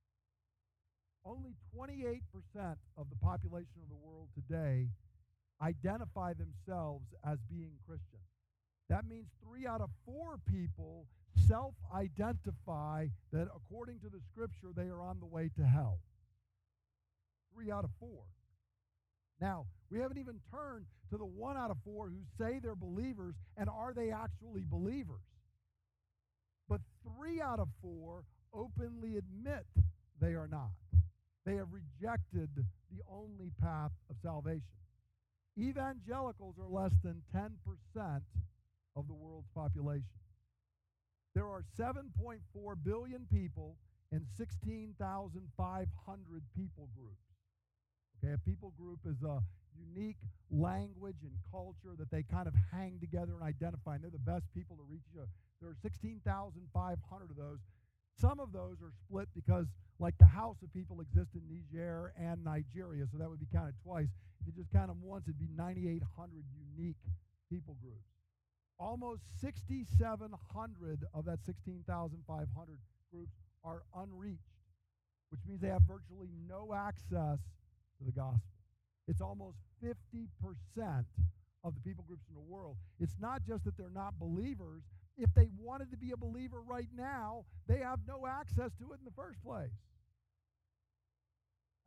Only 28% of the population of the world today identify themselves as being Christian. That means three out of four people self identify that according to the scripture they are on the way to hell. Three out of four. Now, we haven't even turned to the one out of four who say they're believers and are they actually believers? But three out of four openly admit they are not. They have rejected the only path of salvation. Evangelicals are less than 10% of the world's population. There are 7.4 billion people in 16,500 people groups. Okay, a people group is a unique language and culture that they kind of hang together and identify, and they're the best people to reach you. There are 16,500 of those. Some of those are split because, like, the Hausa people exist in Niger and Nigeria, so that would be counted twice. If you just count them once, it'd be 9,800 unique people groups almost 6,700 of that 16,500 groups are unreached, which means they have virtually no access to the gospel. It's almost 50% of the people groups in the world. It's not just that they're not believers. If they wanted to be a believer right now, they have no access to it in the first place.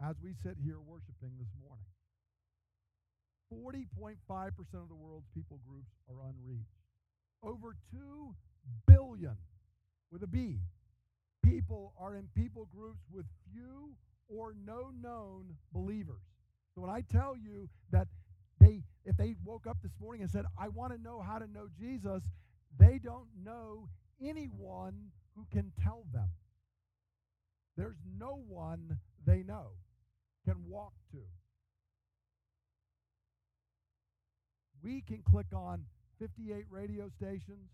As we sit here worshiping this morning, 40.5% of the world's people groups are unreached. Over 2 billion, with a B, people are in people groups with few or no known believers. So when I tell you that they if they woke up this morning and said, "I want to know how to know Jesus," they don't know anyone who can tell them. There's no one they know can walk to. We can click on 58 radio stations,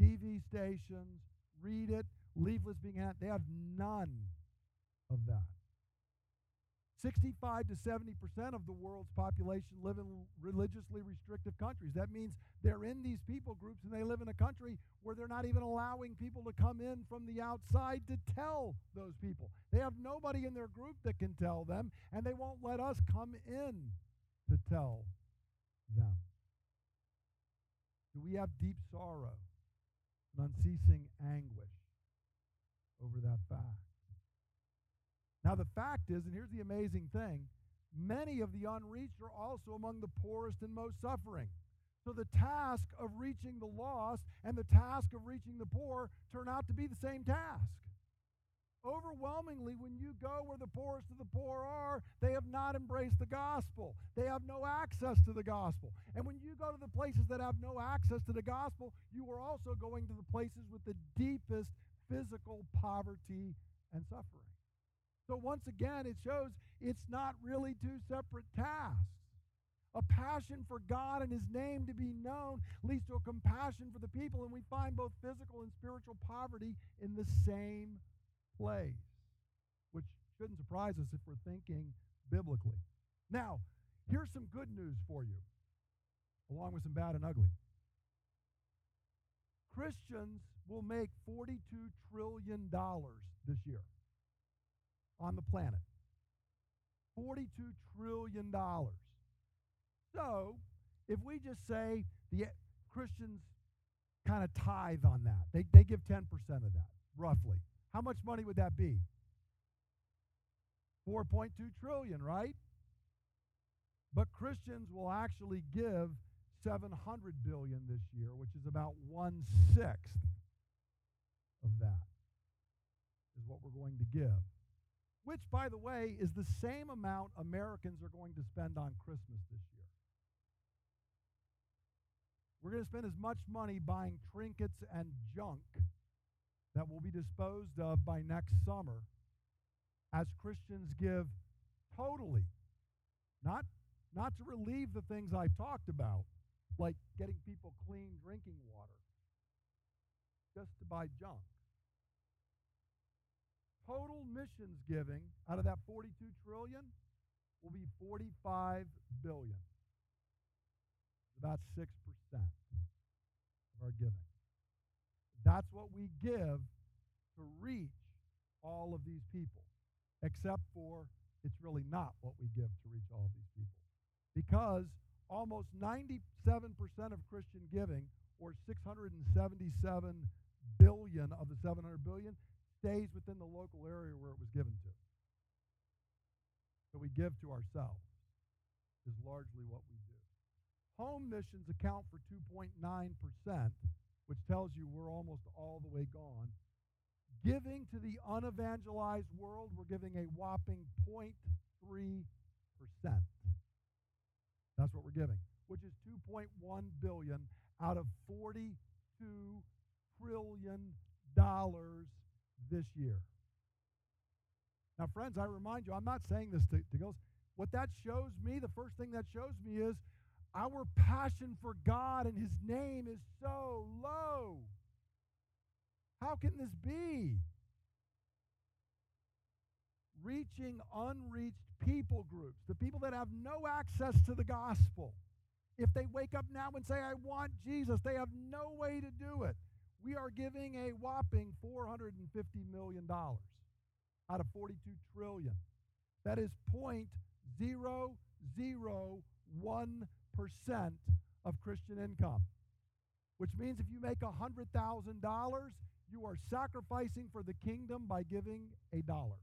TV stations, read it, leaflets being handed. They have none of that. 65 to 70 percent of the world's population live in religiously restrictive countries. That means they're in these people groups and they live in a country where they're not even allowing people to come in from the outside to tell those people. They have nobody in their group that can tell them, and they won't let us come in to tell them. Do we have deep sorrow and unceasing anguish over that fact? Now, the fact is, and here's the amazing thing many of the unreached are also among the poorest and most suffering. So the task of reaching the lost and the task of reaching the poor turn out to be the same task. Overwhelmingly, when you go where the poorest of the poor are, they have not embraced the gospel. They have no access to the gospel. And when you go to the places that have no access to the gospel, you are also going to the places with the deepest physical poverty and suffering. So once again, it shows it's not really two separate tasks. A passion for God and His name to be known leads to a compassion for the people, and we find both physical and spiritual poverty in the same place, which shouldn't surprise us if we're thinking biblically. Now, here's some good news for you, along with some bad and ugly. Christians will make $42 trillion this year on the planet. $42 trillion. So, if we just say the Christians kind of tithe on that, they, they give 10% of that, roughly. How much money would that be? 4.2 trillion, right? But Christians will actually give 700 billion this year, which is about one sixth of that, is what we're going to give which, by the way, is the same amount Americans are going to spend on Christmas this year. We're going to spend as much money buying trinkets and junk that will be disposed of by next summer as Christians give totally, not, not to relieve the things I've talked about, like getting people clean drinking water, just to buy junk total missions giving out of that 42 trillion will be 45 billion. About 6% of our giving. That's what we give to reach all of these people, except for it's really not what we give to reach all of these people. Because almost 97% of Christian giving, or 677 billion of the 700 billion, stays within the local area where it was given to. So we give to ourselves, is largely what we do. Home missions account for 2.9%, which tells you we're almost all the way gone. Giving to the unevangelized world, we're giving a whopping 0.3%. That's what we're giving, which is 2.1 billion out of 42 trillion dollars this year. Now, friends, I remind you, I'm not saying this to, to go. What that shows me, the first thing that shows me is our passion for God and His name is so low. How can this be? Reaching unreached people groups, the people that have no access to the gospel. If they wake up now and say, I want Jesus, they have no way to do it we are giving a whopping $450 million out of 42 trillion. That is point 0.001% of Christian income, which means if you make $100,000, you are sacrificing for the kingdom by giving a dollar.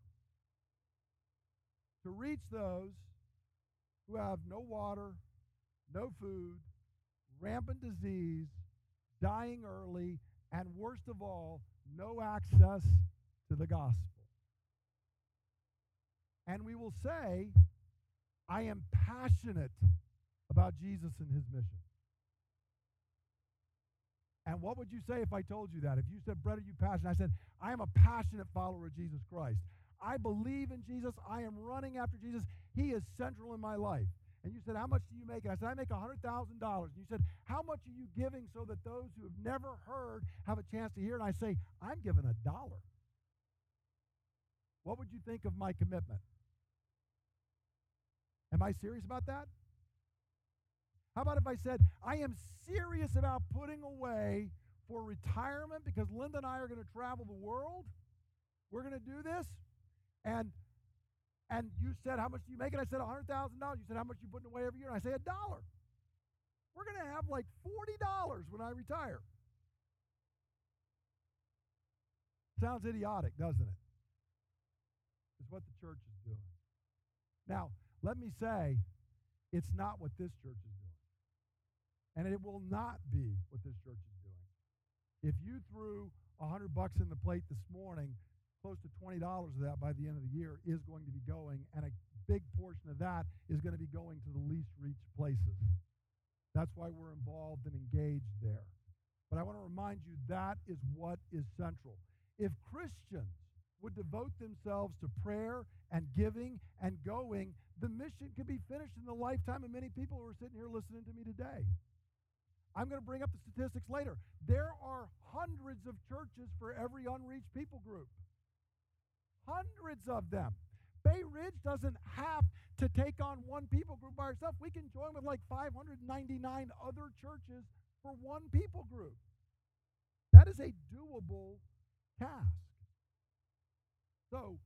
To reach those who have no water, no food, rampant disease, dying early, and worst of all, no access to the gospel. And we will say, I am passionate about Jesus and his mission. And what would you say if I told you that? If you said, Brett, are you passionate? I said, I am a passionate follower of Jesus Christ. I believe in Jesus. I am running after Jesus. He is central in my life. And you said, How much do you make? And I said, I make $100,000. And you said, How much are you giving so that those who have never heard have a chance to hear? And I say, I'm giving a dollar. What would you think of my commitment? Am I serious about that? How about if I said, I am serious about putting away for retirement because Linda and I are going to travel the world? We're going to do this. And and you said, How much do you make? And I said, $100,000. You said, How much you putting away every year? And I say, A dollar. We're going to have like $40 when I retire. Sounds idiotic, doesn't it? It's what the church is doing. Now, let me say, it's not what this church is doing. And it will not be what this church is doing. If you threw a hundred bucks in the plate this morning, close to $20 of that by the end of the year is going to be going, and a big portion of that is going to be going to the least reached places. That's why we're involved and engaged there. But I want to remind you that is what is central. If Christians would devote themselves to prayer and giving and going, the mission could be finished in the lifetime of many people who are sitting here listening to me today. I'm going to bring up the statistics later. There are hundreds of churches for every unreached people group. Hundreds of them. Bay Ridge doesn't have to take on one people group by itself. We can join with like 599 other churches for one people group. That is a doable task. So,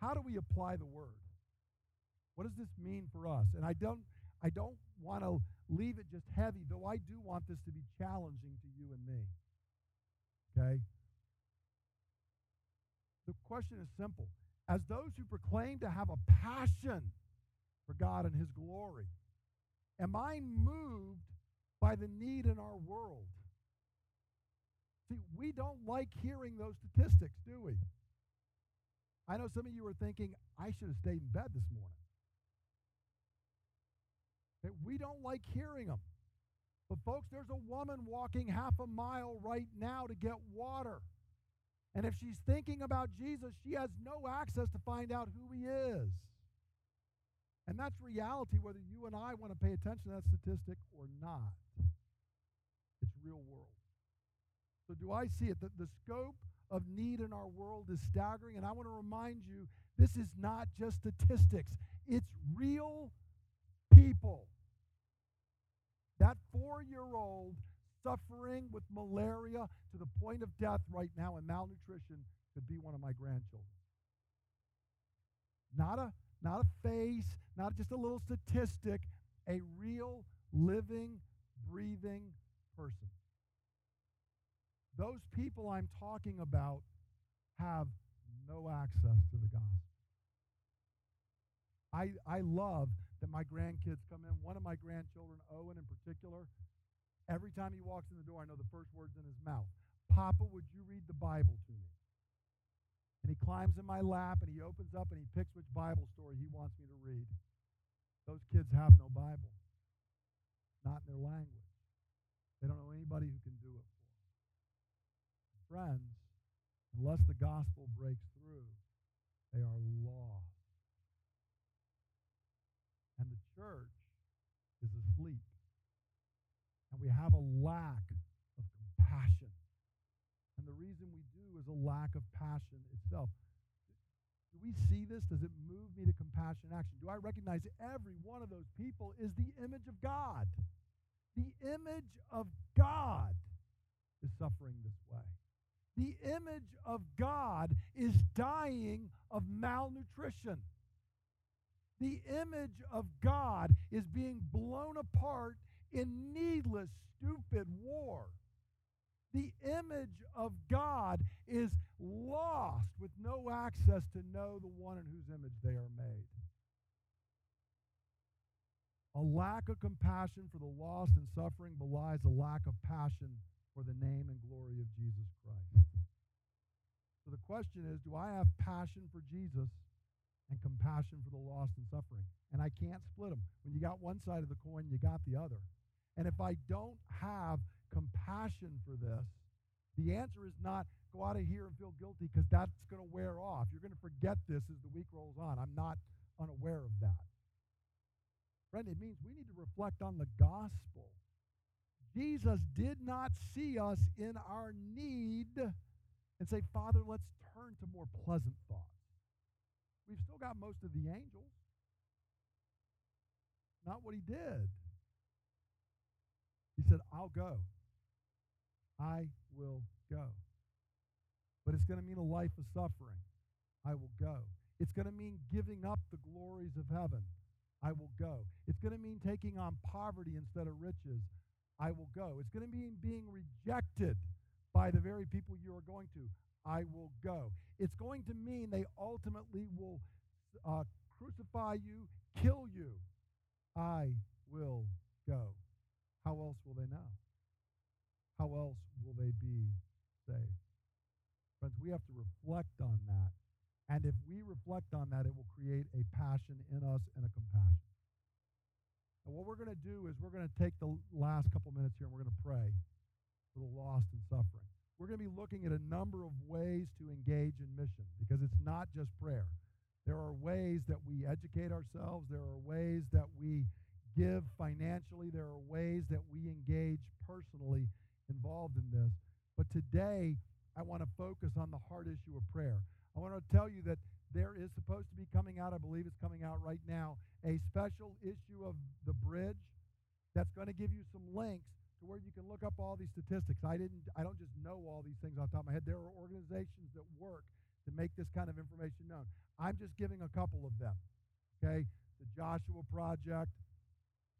how do we apply the word? What does this mean for us? And I don't I don't want to leave it just heavy, though I do want this to be challenging to you and me. Okay? The question is simple. As those who proclaim to have a passion for God and His glory, am I moved by the need in our world? See, we don't like hearing those statistics, do we? I know some of you are thinking, I should have stayed in bed this morning. Okay, we don't like hearing them. But, folks, there's a woman walking half a mile right now to get water. And if she's thinking about Jesus, she has no access to find out who he is. And that's reality, whether you and I want to pay attention to that statistic or not. It's real world. So, do I see it? The, the scope of need in our world is staggering. And I want to remind you this is not just statistics, it's real people. That four year old suffering with malaria to the point of death right now and malnutrition could be one of my grandchildren. Not a, not a face, not just a little statistic, a real, living, breathing person. Those people I'm talking about have no access to the gospel. I, I love that my grandkids come in. One of my grandchildren, Owen in particular, every time he walks in the door, I know the first words in his mouth Papa, would you read the Bible to me? And he climbs in my lap and he opens up and he picks which Bible story he wants me to read. Those kids have no Bible, not in their language. They don't know anybody who can do it for them. Friends, unless the gospel breaks through, they are lost. And the church is asleep. And we have a lack of compassion and the reason we do is a lack of passion itself. Do we see this? Does it move me to compassion action? Do I recognize every one of those people is the image of God? The image of God is suffering this way. The image of God is dying of malnutrition. The image of God is being blown apart in needless, stupid war. The image of God is lost with no access to know the one in whose image they are made. A lack of compassion for the lost and suffering belies a lack of passion for the name and glory of Jesus Christ. So the question is do I have passion for Jesus and compassion for the lost and suffering? And I can't split them. When you got one side of the coin, you got the other. And if I don't have compassion for this, the answer is not go out of here and feel guilty because that's going to wear off. You're going to forget this as the week rolls on. I'm not unaware of that. Friend, it means we need to reflect on the gospel. Jesus did not see us in our need and say, Father, let's turn to more pleasant thoughts. We've still got most of the angels. Not what he did. He said, I'll go. I will go. But it's going to mean a life of suffering. I will go. It's going to mean giving up the glories of heaven. I will go. It's going to mean taking on poverty instead of riches. I will go. It's going to mean being rejected by the very people you are going to. I will go. It's going to mean they ultimately will uh, crucify you, kill you. I will go. How else will they know? How else will they be saved? Friends, we have to reflect on that and if we reflect on that, it will create a passion in us and a compassion. And what we're going to do is we're going to take the last couple minutes here and we're going to pray for the lost and suffering. We're going to be looking at a number of ways to engage in mission because it's not just prayer. There are ways that we educate ourselves, there are ways that we give financially, there are ways that we engage personally involved in this. But today, I want to focus on the heart issue of prayer. I want to tell you that there is supposed to be coming out, I believe it's coming out right now, a special issue of The Bridge that's going to give you some links to where you can look up all these statistics. I didn't I don't just know all these things off the top of my head. There are organizations that work to make this kind of information known. I'm just giving a couple of them. Okay? The Joshua Project,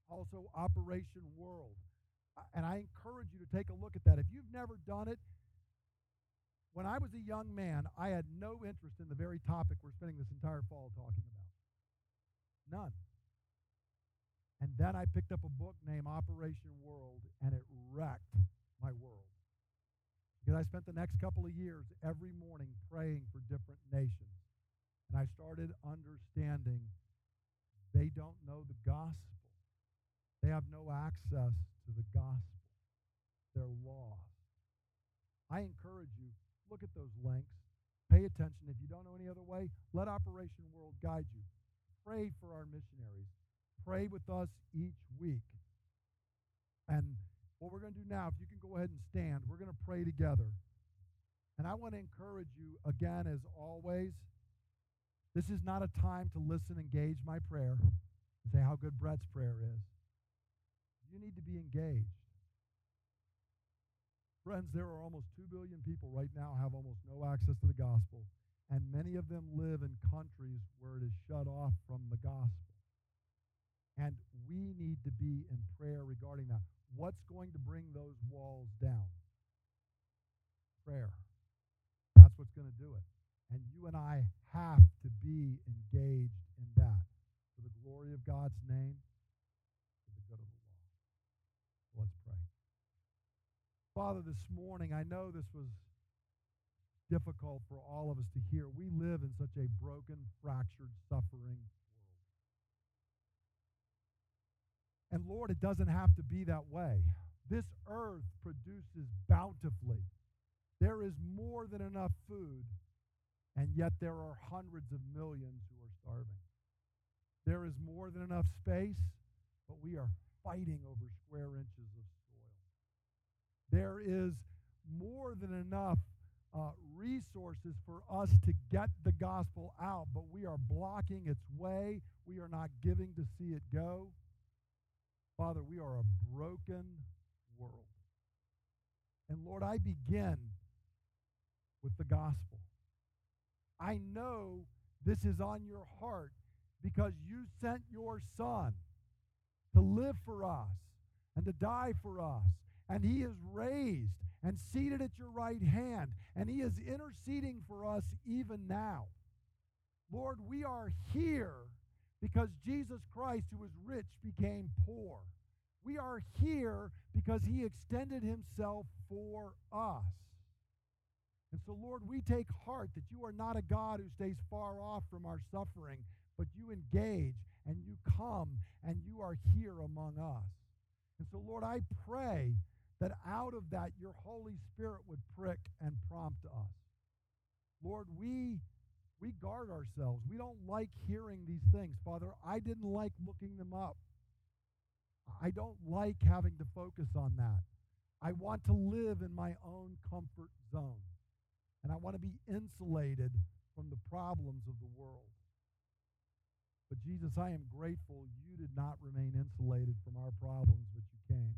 also Operation World. And I encourage you to take a look at that. If you've never done it, when I was a young man, I had no interest in the very topic we're spending this entire fall talking about. None. And then I picked up a book named Operation World, and it wrecked my world. Because I spent the next couple of years every morning praying for different nations. And I started understanding they don't know the gospel, they have no access to the gospel, they're lost. I encourage you Look at those links. Pay attention. If you don't know any other way, let Operation World guide you. Pray for our missionaries. Pray with us each week. And what we're going to do now, if you can go ahead and stand, we're going to pray together. And I want to encourage you, again, as always, this is not a time to listen, and engage my prayer, and say how good Brett's prayer is. You need to be engaged. Friends, there are almost 2 billion people right now have almost no access to the gospel, and many of them live in countries where it is shut off from the gospel. And we need to be in prayer regarding that. What's going to bring those walls down? Prayer. That's what's going to do it. And you and I have to be engaged in that for the glory of God's name Father, this morning, I know this was difficult for all of us to hear. We live in such a broken, fractured, suffering world. And Lord, it doesn't have to be that way. This earth produces bountifully. There is more than enough food, and yet there are hundreds of millions who are starving. There is more than enough space, but we are fighting over square inches of there is more than enough uh, resources for us to get the gospel out, but we are blocking its way. We are not giving to see it go. Father, we are a broken world. And Lord, I begin with the gospel. I know this is on your heart because you sent your Son to live for us and to die for us. And he is raised and seated at your right hand, and he is interceding for us even now. Lord, we are here because Jesus Christ, who was rich, became poor. We are here because he extended himself for us. And so, Lord, we take heart that you are not a God who stays far off from our suffering, but you engage and you come and you are here among us. And so, Lord, I pray that out of that your Holy Spirit would prick and prompt us. Lord, we we guard ourselves. We don't like hearing these things. Father, I didn't like looking them up. I don't like having to focus on that. I want to live in my own comfort zone. And I want to be insulated from the problems of the world. But Jesus, I am grateful you did not remain insulated from our problems, but you came.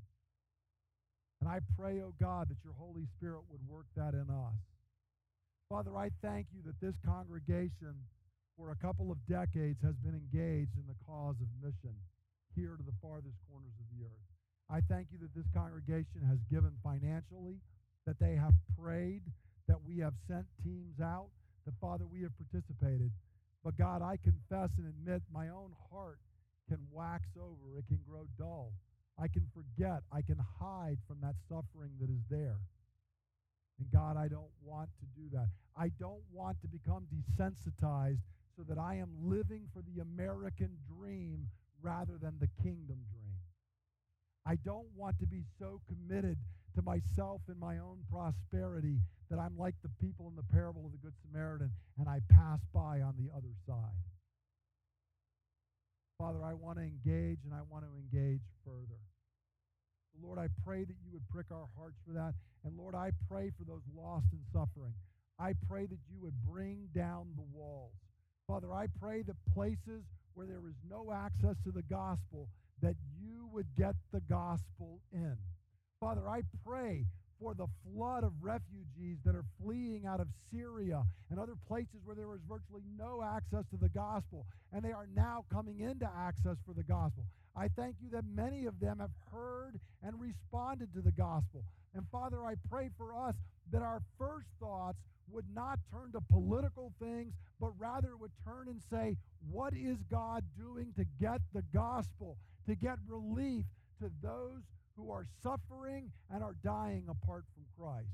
And I pray, oh God, that your Holy Spirit would work that in us. Father, I thank you that this congregation, for a couple of decades, has been engaged in the cause of mission here to the farthest corners of the earth. I thank you that this congregation has given financially, that they have prayed, that we have sent teams out, that, Father, we have participated. But God, I confess and admit my own heart can wax over, it can grow dull. I can forget, I can hide from that suffering that is there. And God, I don't want to do that. I don't want to become desensitized so that I am living for the American dream rather than the kingdom dream. I don't want to be so committed to myself and my own prosperity that I'm like the people in the parable of the Good Samaritan and I pass by on the other side. Father, I want to engage and I want to engage further. Lord, I pray that you would prick our hearts for that. And Lord, I pray for those lost and suffering. I pray that you would bring down the walls. Father, I pray that places where there is no access to the gospel, that you would get the gospel in. Father, I pray for the flood of refugees that are fleeing out of Syria and other places where there was virtually no access to the gospel, and they are now coming into access for the gospel. I thank you that many of them have heard and responded to the gospel. And Father, I pray for us that our first thoughts would not turn to political things, but rather would turn and say, What is God doing to get the gospel, to get relief to those who are suffering and are dying apart from Christ.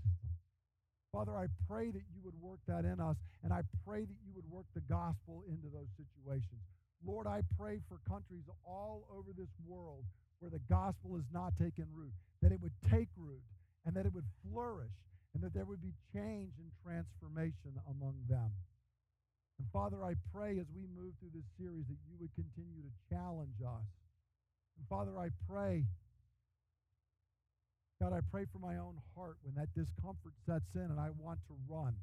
Father, I pray that you would work that in us, and I pray that you would work the gospel into those situations. Lord, I pray for countries all over this world where the gospel is not taken root, that it would take root and that it would flourish and that there would be change and transformation among them. And Father, I pray as we move through this series that you would continue to challenge us. And Father, I pray God, I pray for my own heart when that discomfort sets in and I want to run.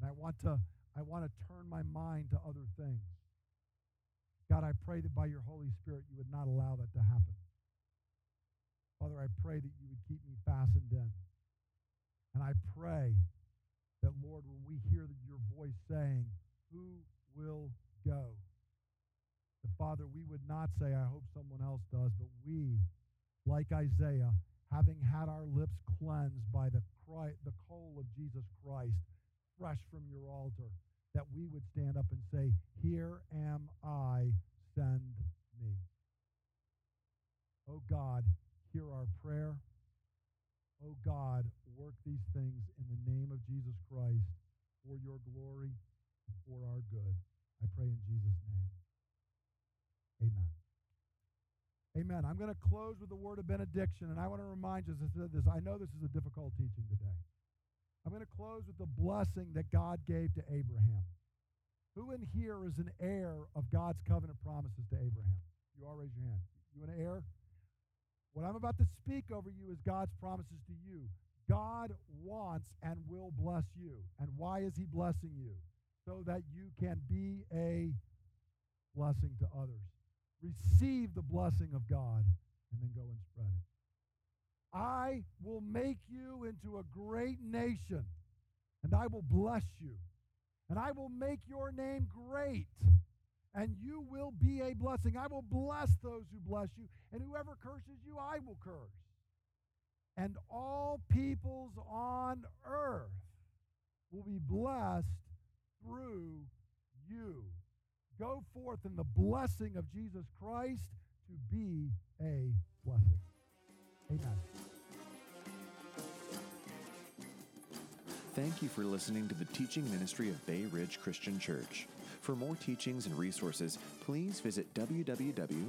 And I want to I want to turn my mind to other things. God, I pray that by your Holy Spirit you would not allow that to happen. Father, I pray that you would keep me fastened in. And I pray that, Lord, when we hear your voice saying, Who will go? That, Father, we would not say, I hope someone else does, but we, like Isaiah, having had our lips cleansed by the, Christ, the coal of Jesus Christ, fresh from your altar, that we would stand up and say, Here am I, send me. Oh God, hear our prayer. Oh God, work these things in the name of Jesus Christ for your glory and for our good. I pray in Jesus' name. Amen. Amen. I'm going to close with a word of benediction, and I want to remind you as I said this. I know this is a difficult teaching today. I'm going to close with the blessing that God gave to Abraham. Who in here is an heir of God's covenant promises to Abraham? You all raise your hand. You an heir? What I'm about to speak over you is God's promises to you. God wants and will bless you. And why is he blessing you? So that you can be a blessing to others receive the blessing of God, and then go and spread it. I will make you into a great nation, and I will bless you, and I will make your name great, and you will be a blessing. I will bless those who bless you, and whoever curses you, I will curse. And all peoples on earth will be blessed through you. Go forth in the blessing of Jesus Christ to be a blessing. Amen. Thank you for listening to the teaching ministry of Bay Ridge Christian Church. For more teachings and resources, please visit www.brcc.church.